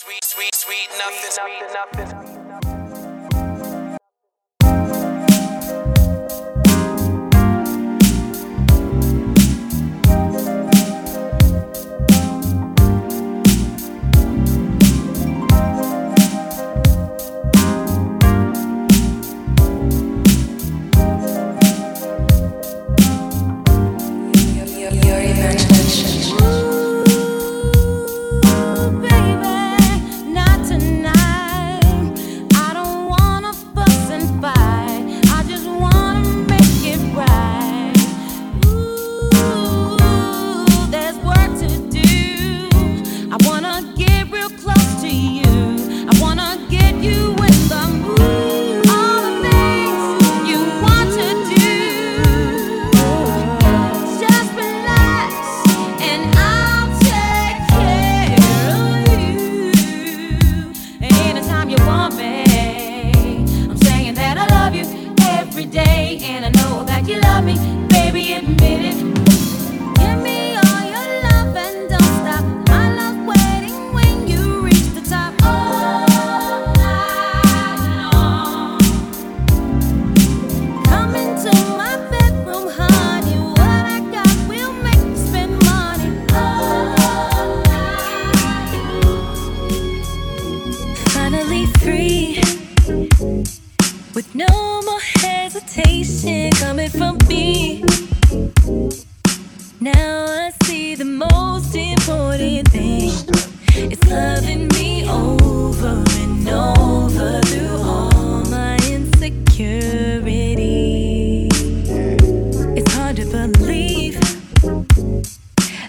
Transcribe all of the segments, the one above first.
sweet, sweet, sweet nothing. Nothing, nothing.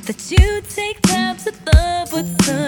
that you take time to love with them.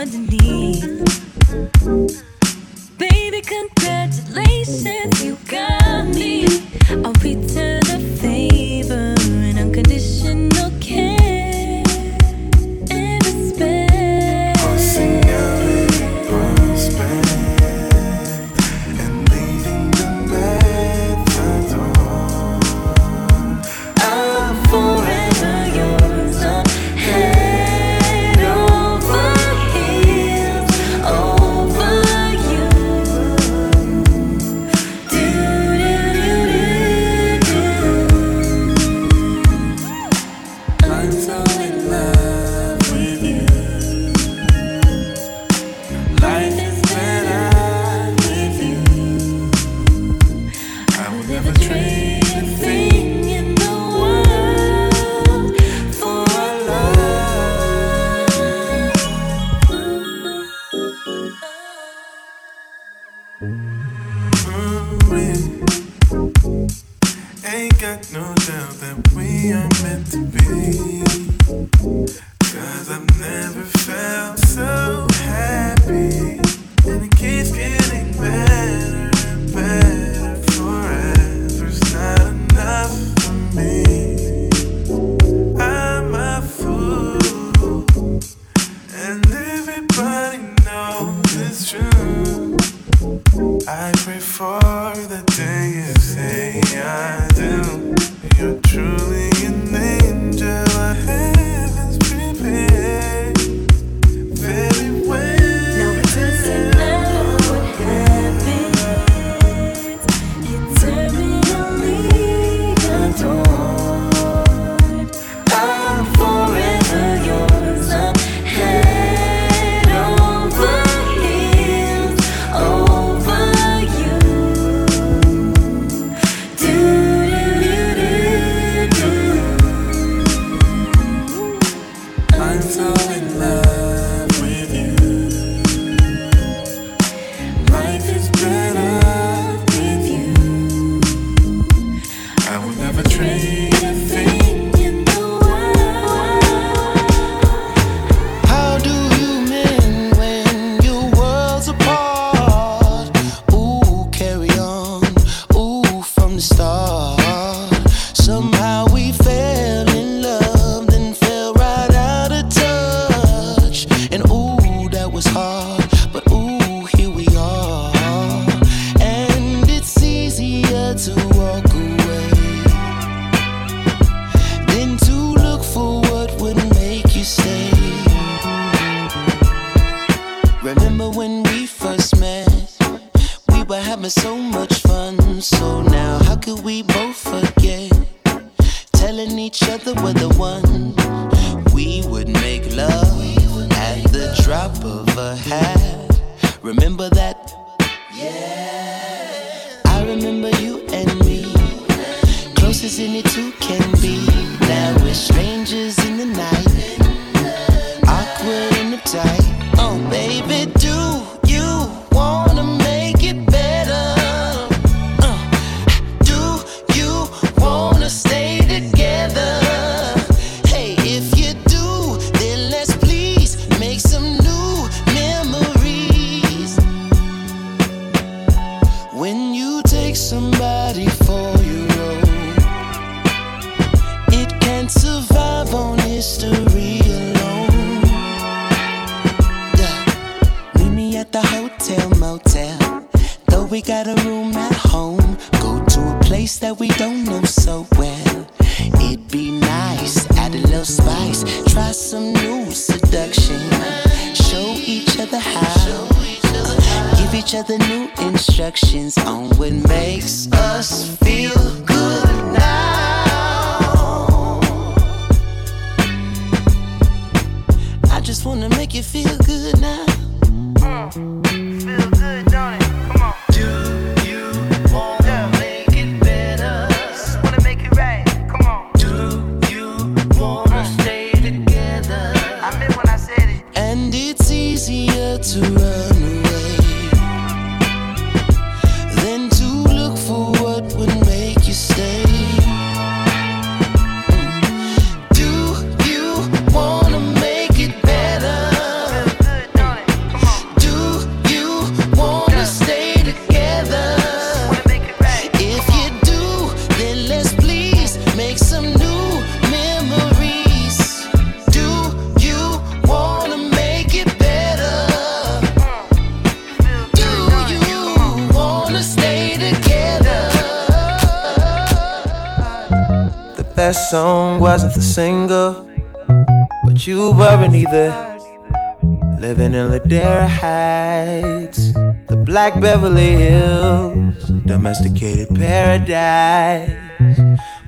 The Black Beverly Hills, domesticated paradise,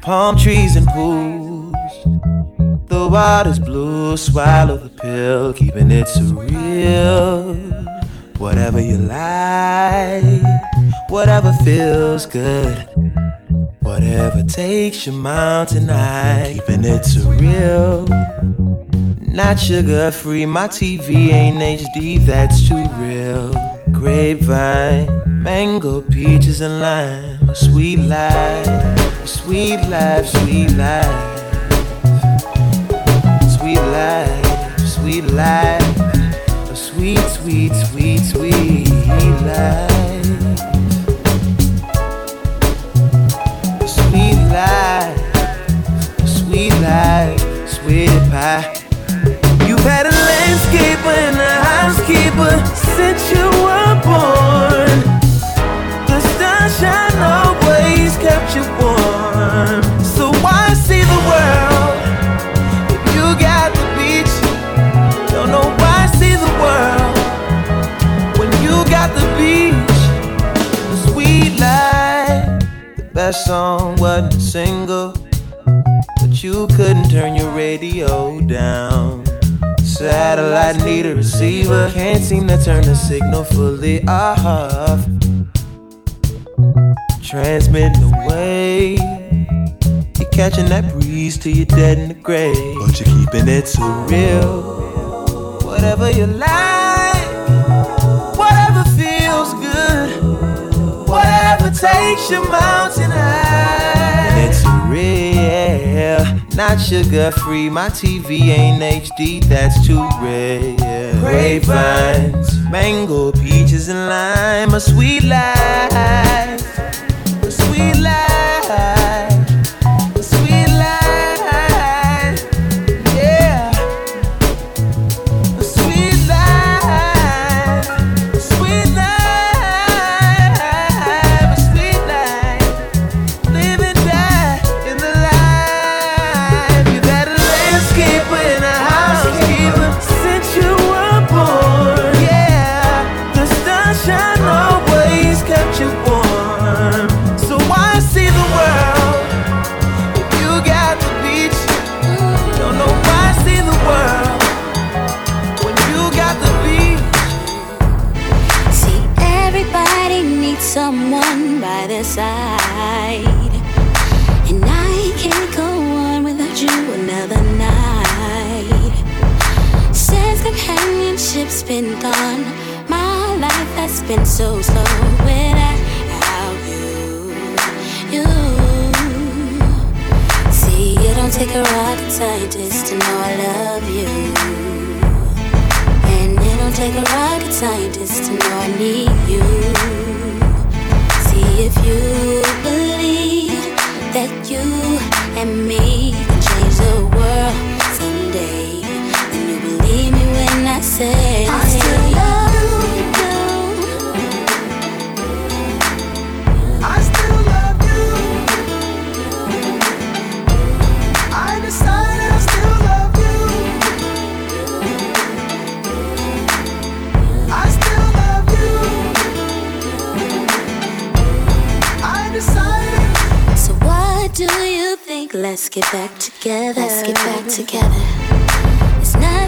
palm trees and pools. The water's blue, swallow the pill, keeping it surreal. Whatever you like, whatever feels good. Whatever takes your mountain high, keeping it surreal. Not sugar free, my TV ain't HD, that's too real. Grapevine, mango, peaches, and lime. Sweet life, sweet life, sweet life. Sweet life, sweet life. Sweet, sweet, sweet, sweet life. Sweet life, sweet life, sweet pie. Had a landscaper and a housekeeper since you were born. The sunshine always kept you warm. So why see the world if you got the beach? Don't know why see the world when you got the beach. The sweet life. The best song wasn't a single, but you couldn't turn your radio down. Satellite need a receiver, can't seem to turn the signal fully off. Transmitting away, you're catching that breeze till you're dead in the grave, but you're keeping it so real. Whatever you like, whatever feels good. Whatever takes your mountain high. And it's real, not sugar free. My TV ain't HD, that's too rare. Grapevines, mango, peaches, and lime. A sweet life,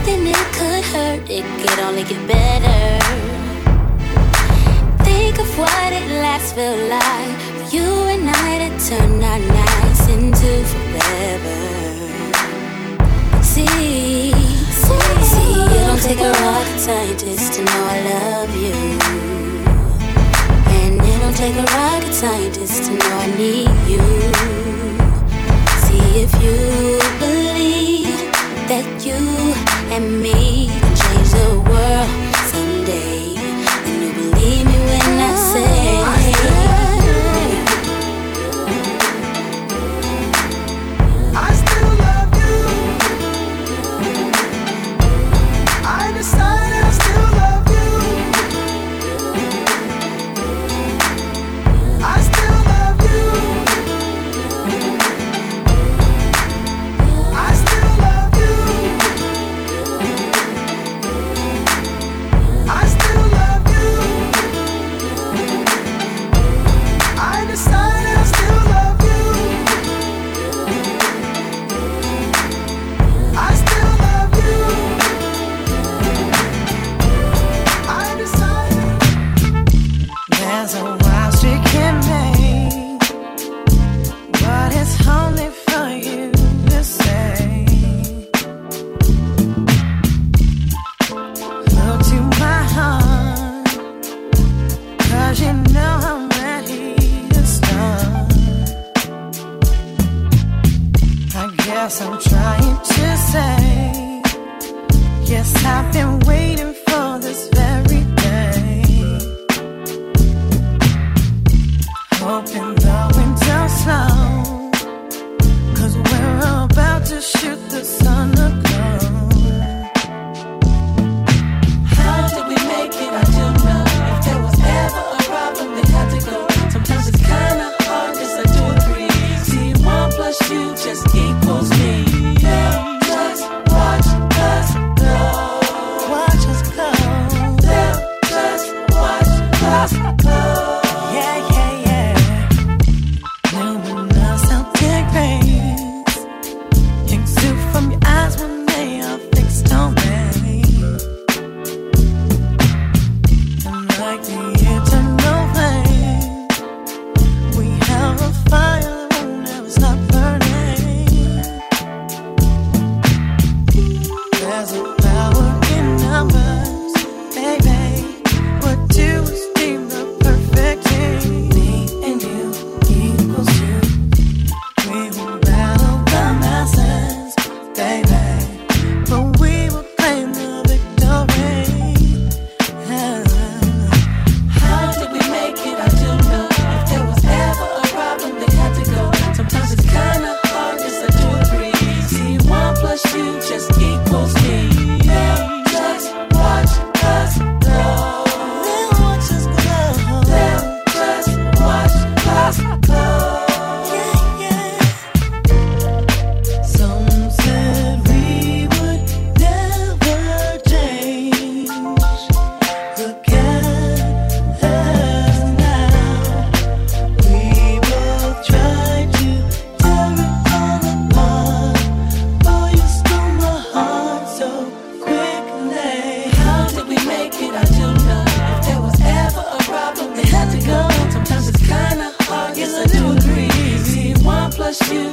nothing that could hurt. It could only get better. Think of what it last felt like. You and I to turn our nights into forever. See, see, see, you don't take a rocket scientist to know I love you. And it don't take a rocket scientist to know I need you. See if you let you and me change the world. to shoot you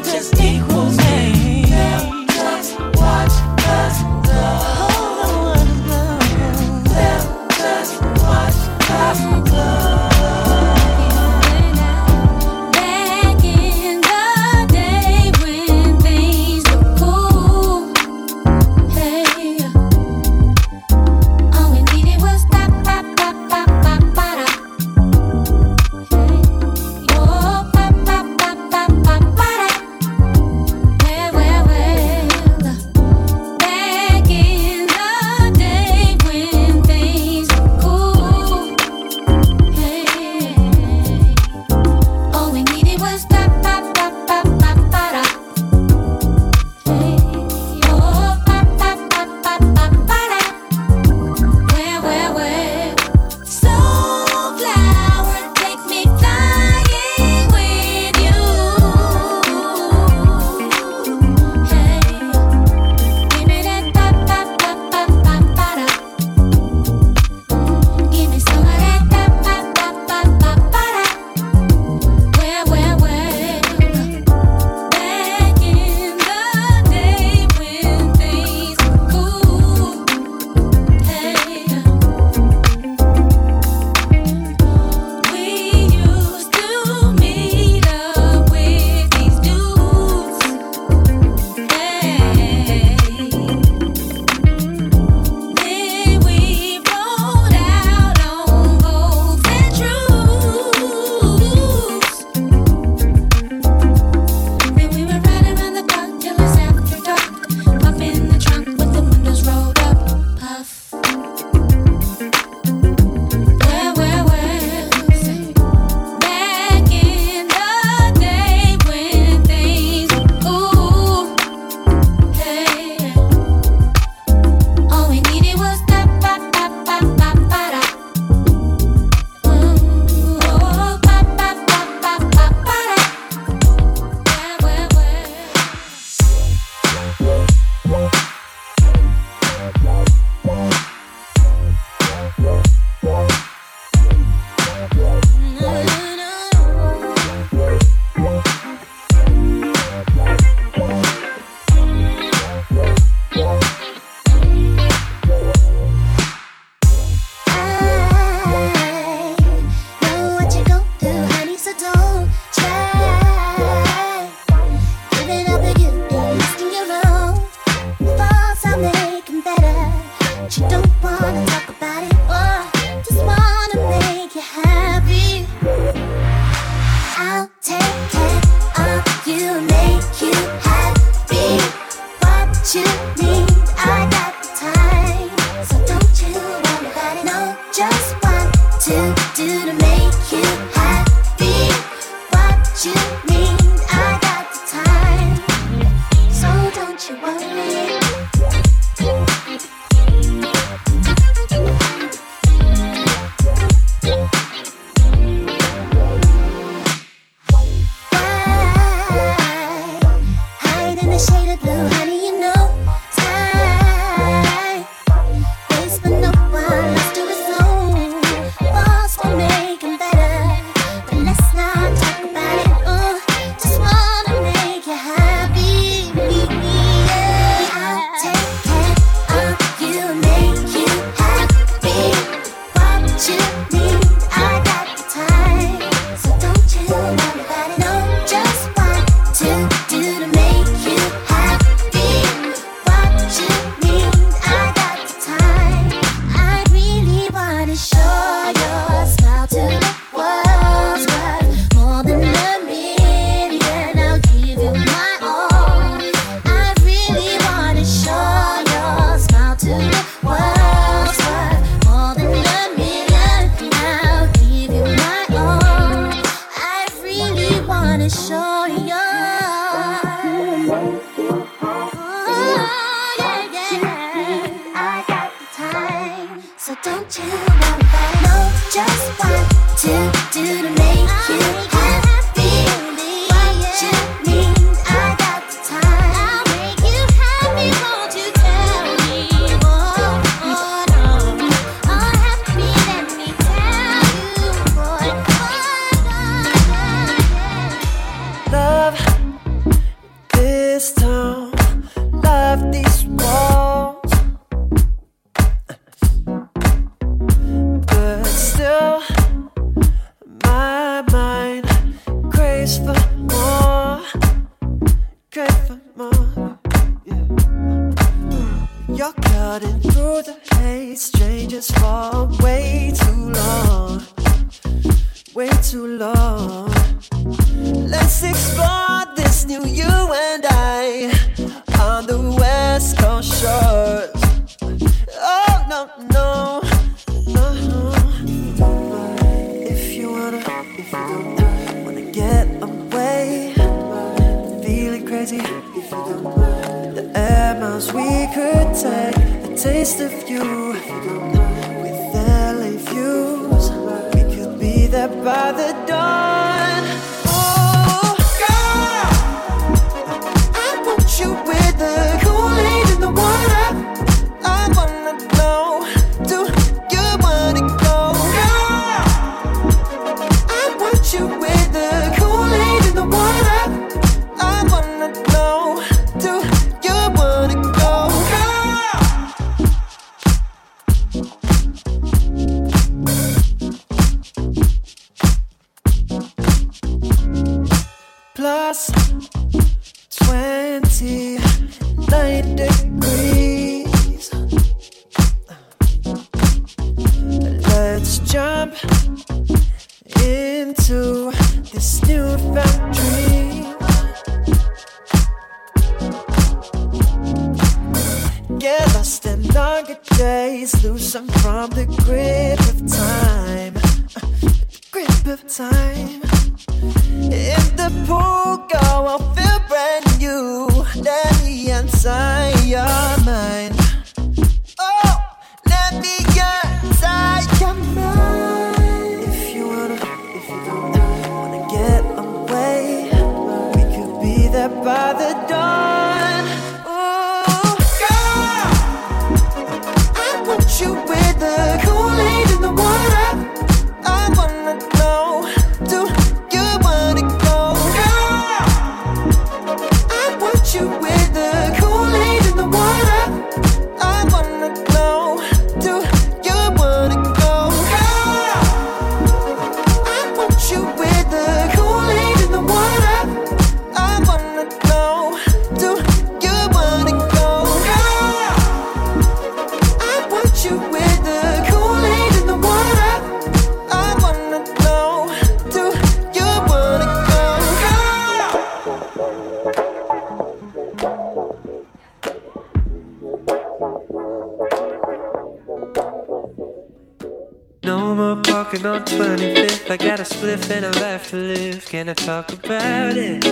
and I talk about it.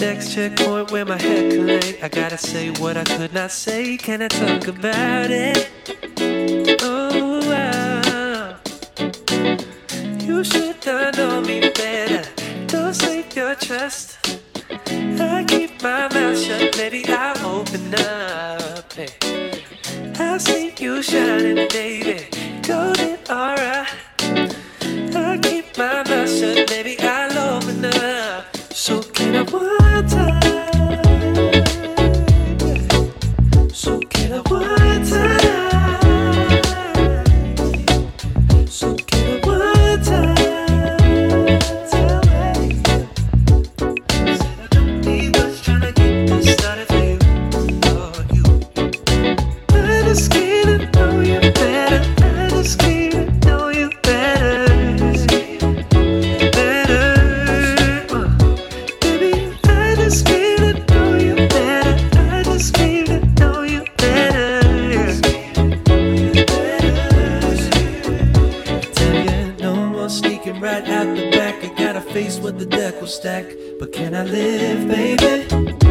Next checkpoint where my head collate. I gotta say what I could not say. Can I talk about it? the deck will stack. But can I live, baby?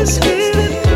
is feeling.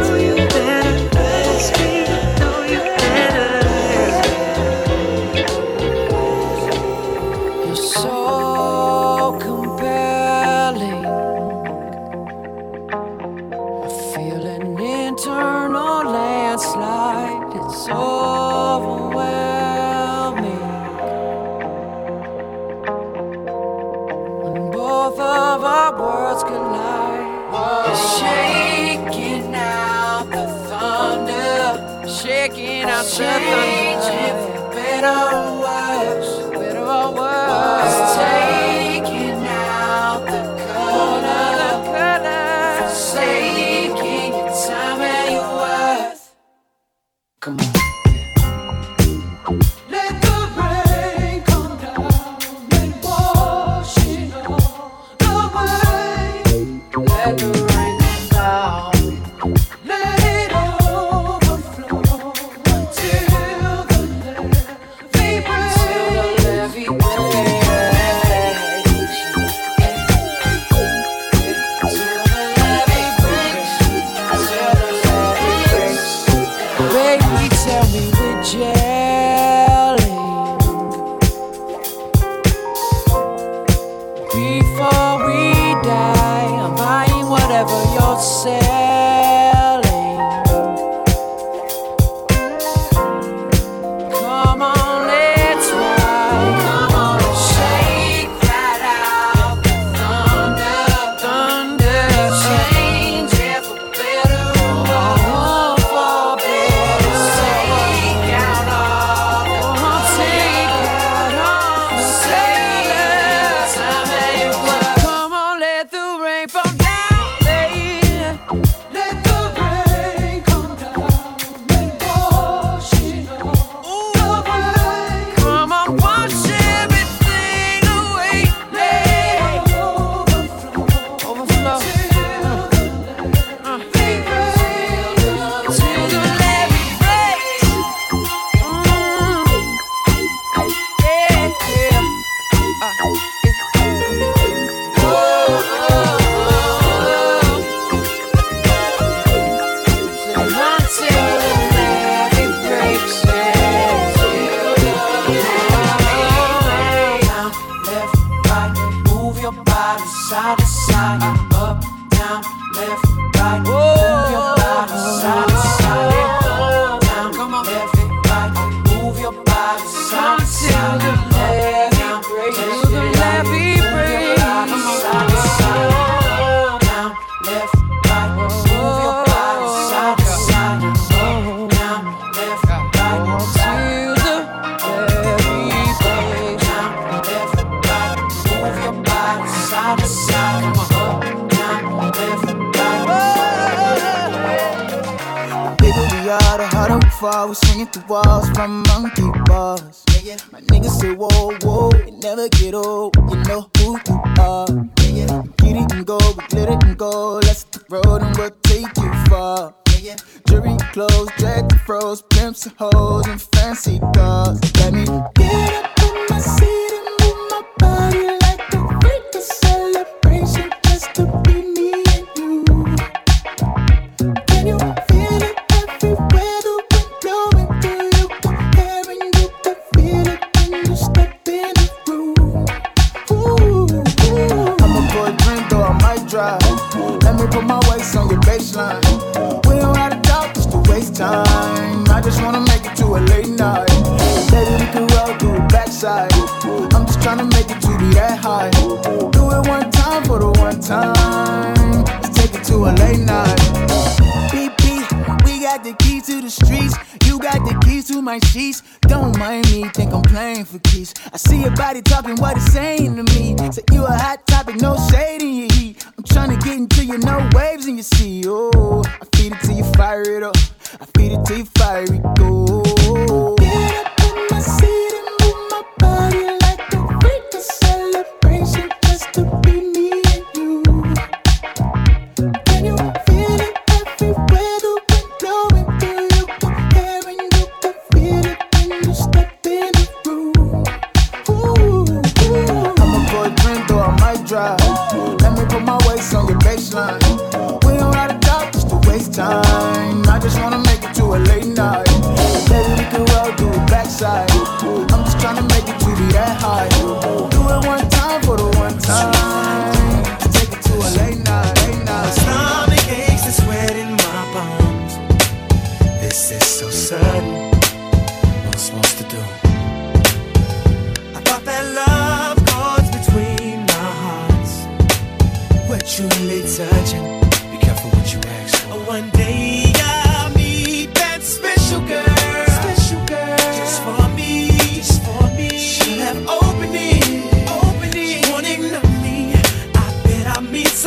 my sheets. Don't mind me, think I'm playing for keys. I see your body talking what it's saying.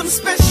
special.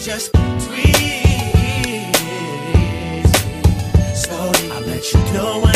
let's just squeeze. Slowly, I let you know.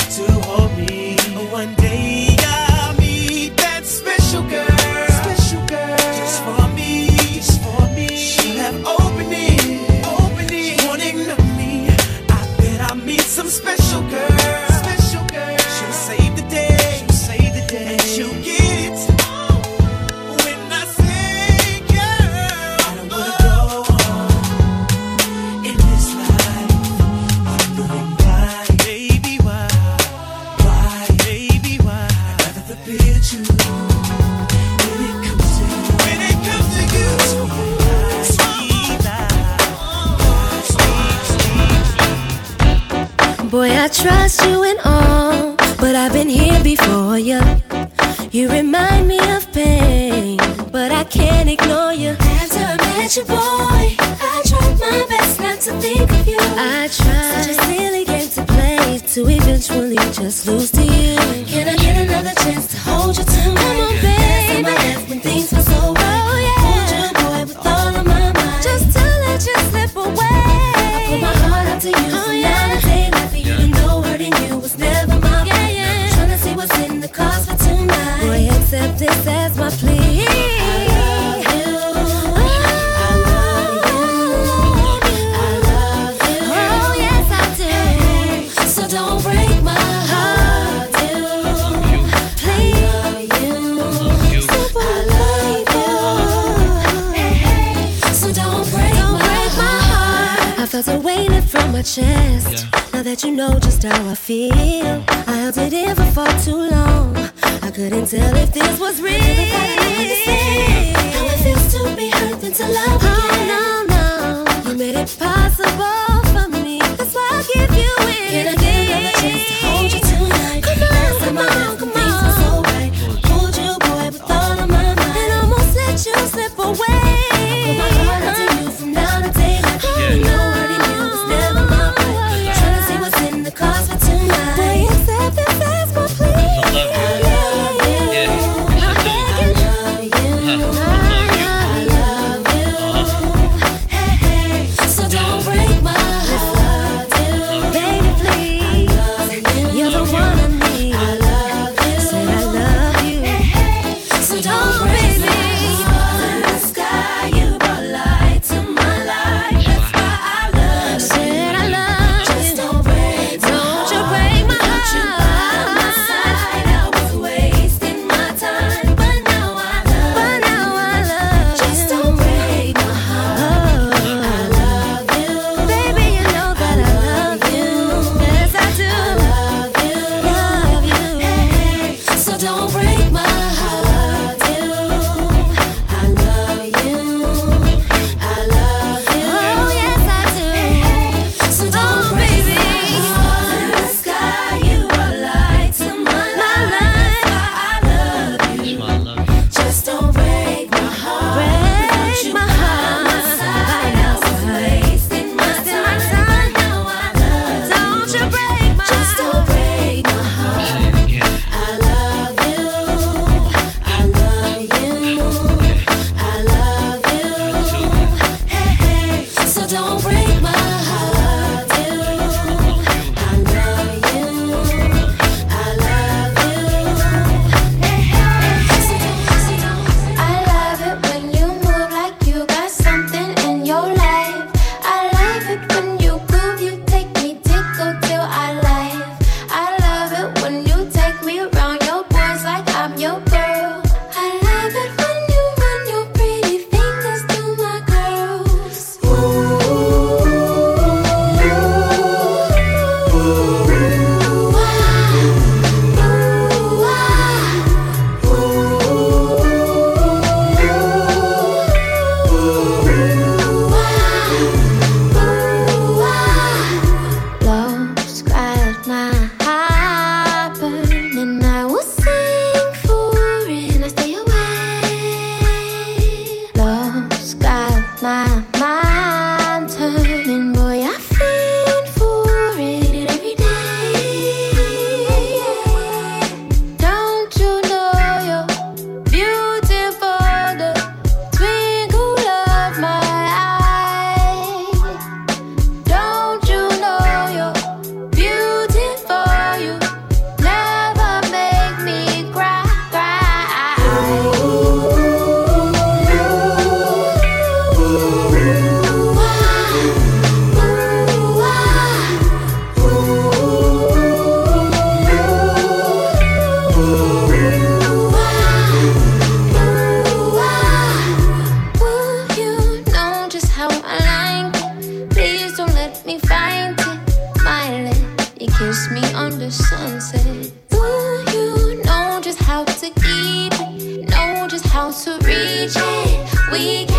couldn't tell if this was real. I never thought I'd understand how it feels to be hurt and to love again. Oh, no. change, We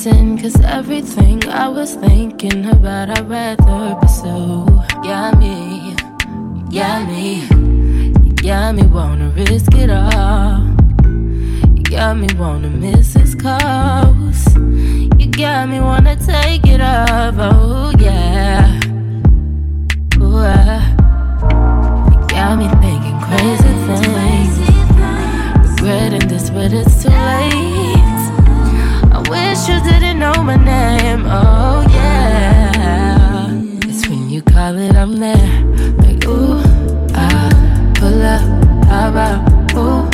sin. Cause everything I was thinking about, I'd rather pursue. Yummy, yummy, yummy, wanna risk it all. You got me wanna miss his calls. You got me wanna take it off. Oh, yeah. Ooh, uh. You got me thinking crazy things. Regretting this, but it's too late wish you didn't know my name. Oh yeah. It's when you call it, I'm there. Like ooh, ah, pull up, ah, how about ooh,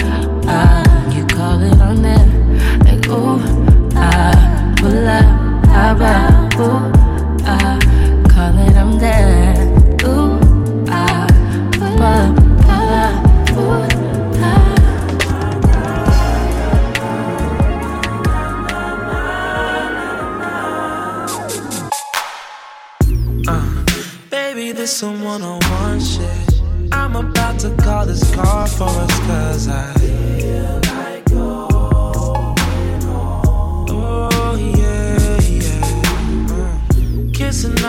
I? You call it, I'm there. Like ooh, ah, pull up, ah, how about ooh.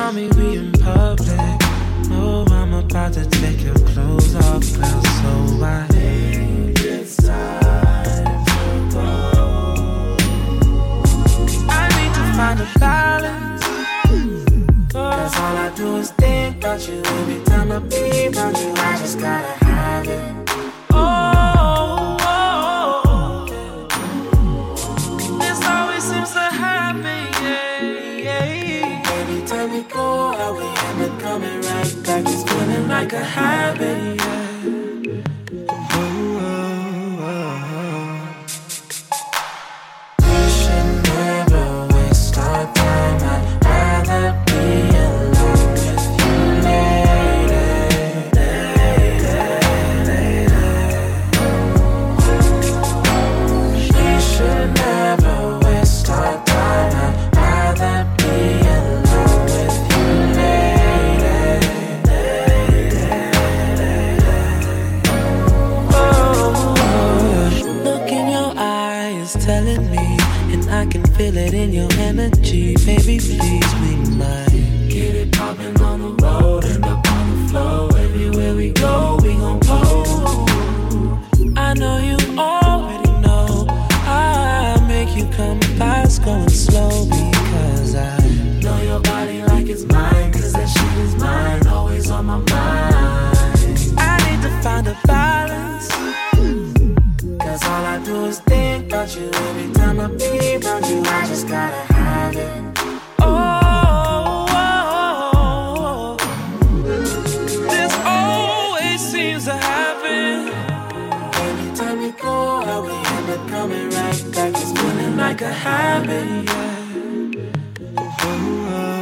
tell me time we go out, we end up coming right back. It's feeling like a habit, yeah. Oh, oh.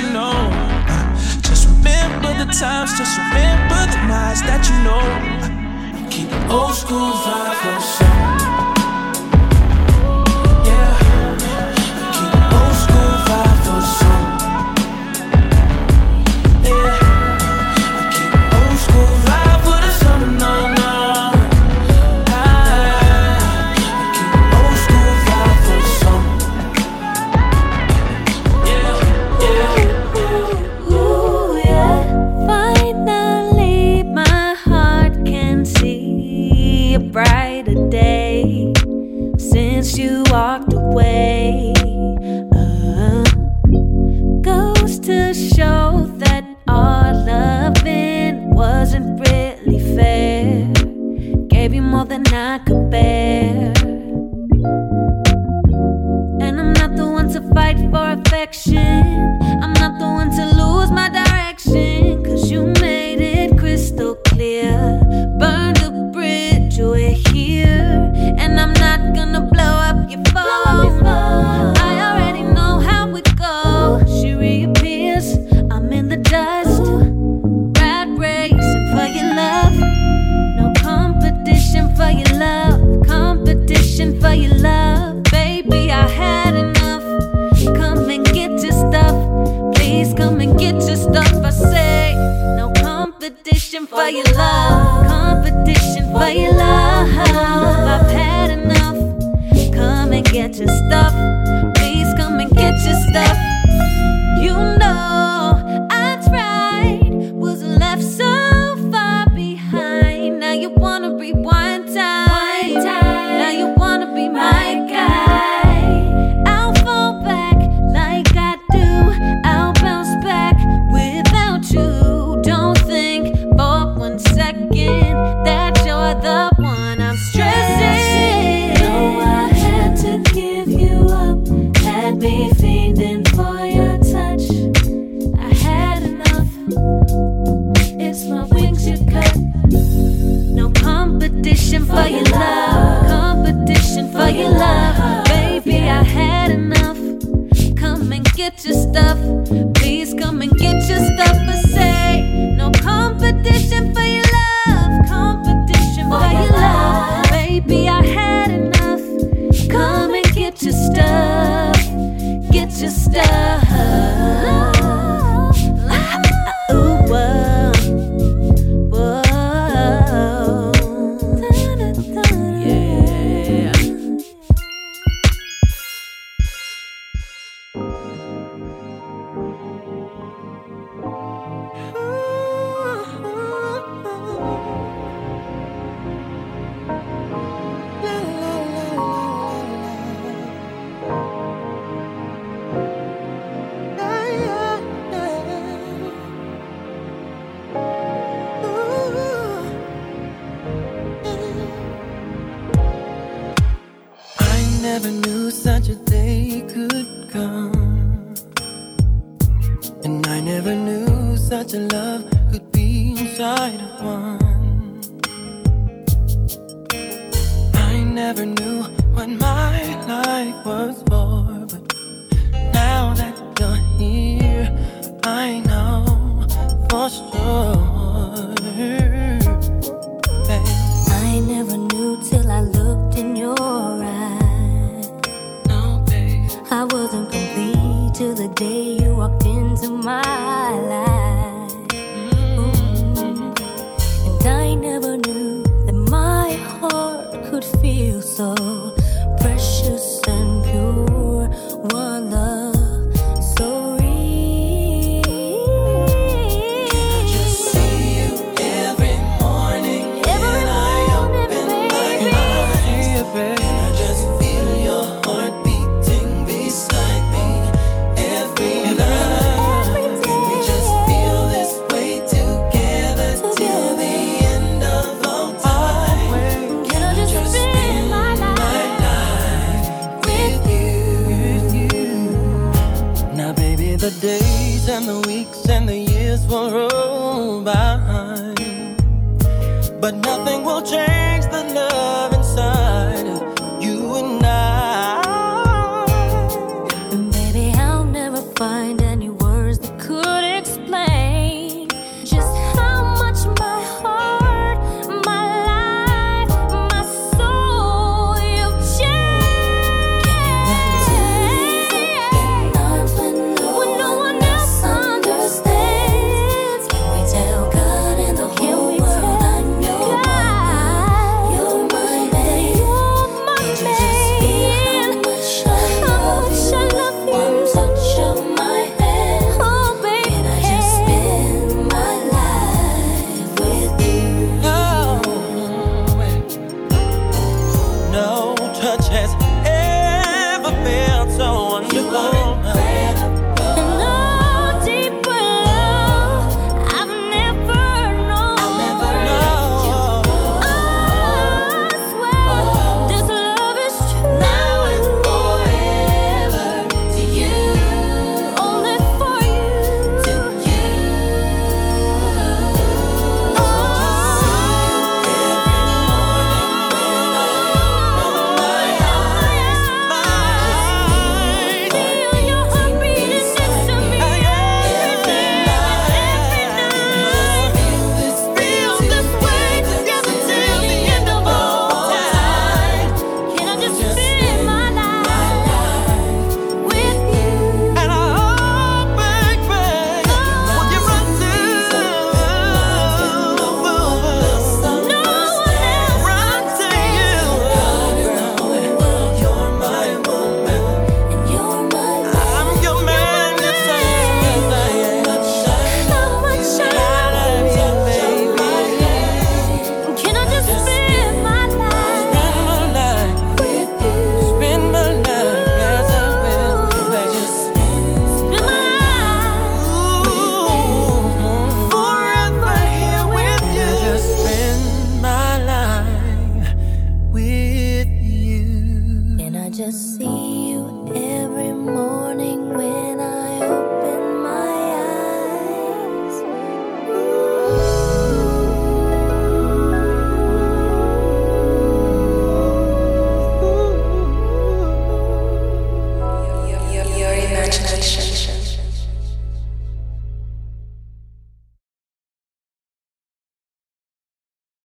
to know. Just remember the times, just remember the nights that you know. Keep old school vibes. for dos.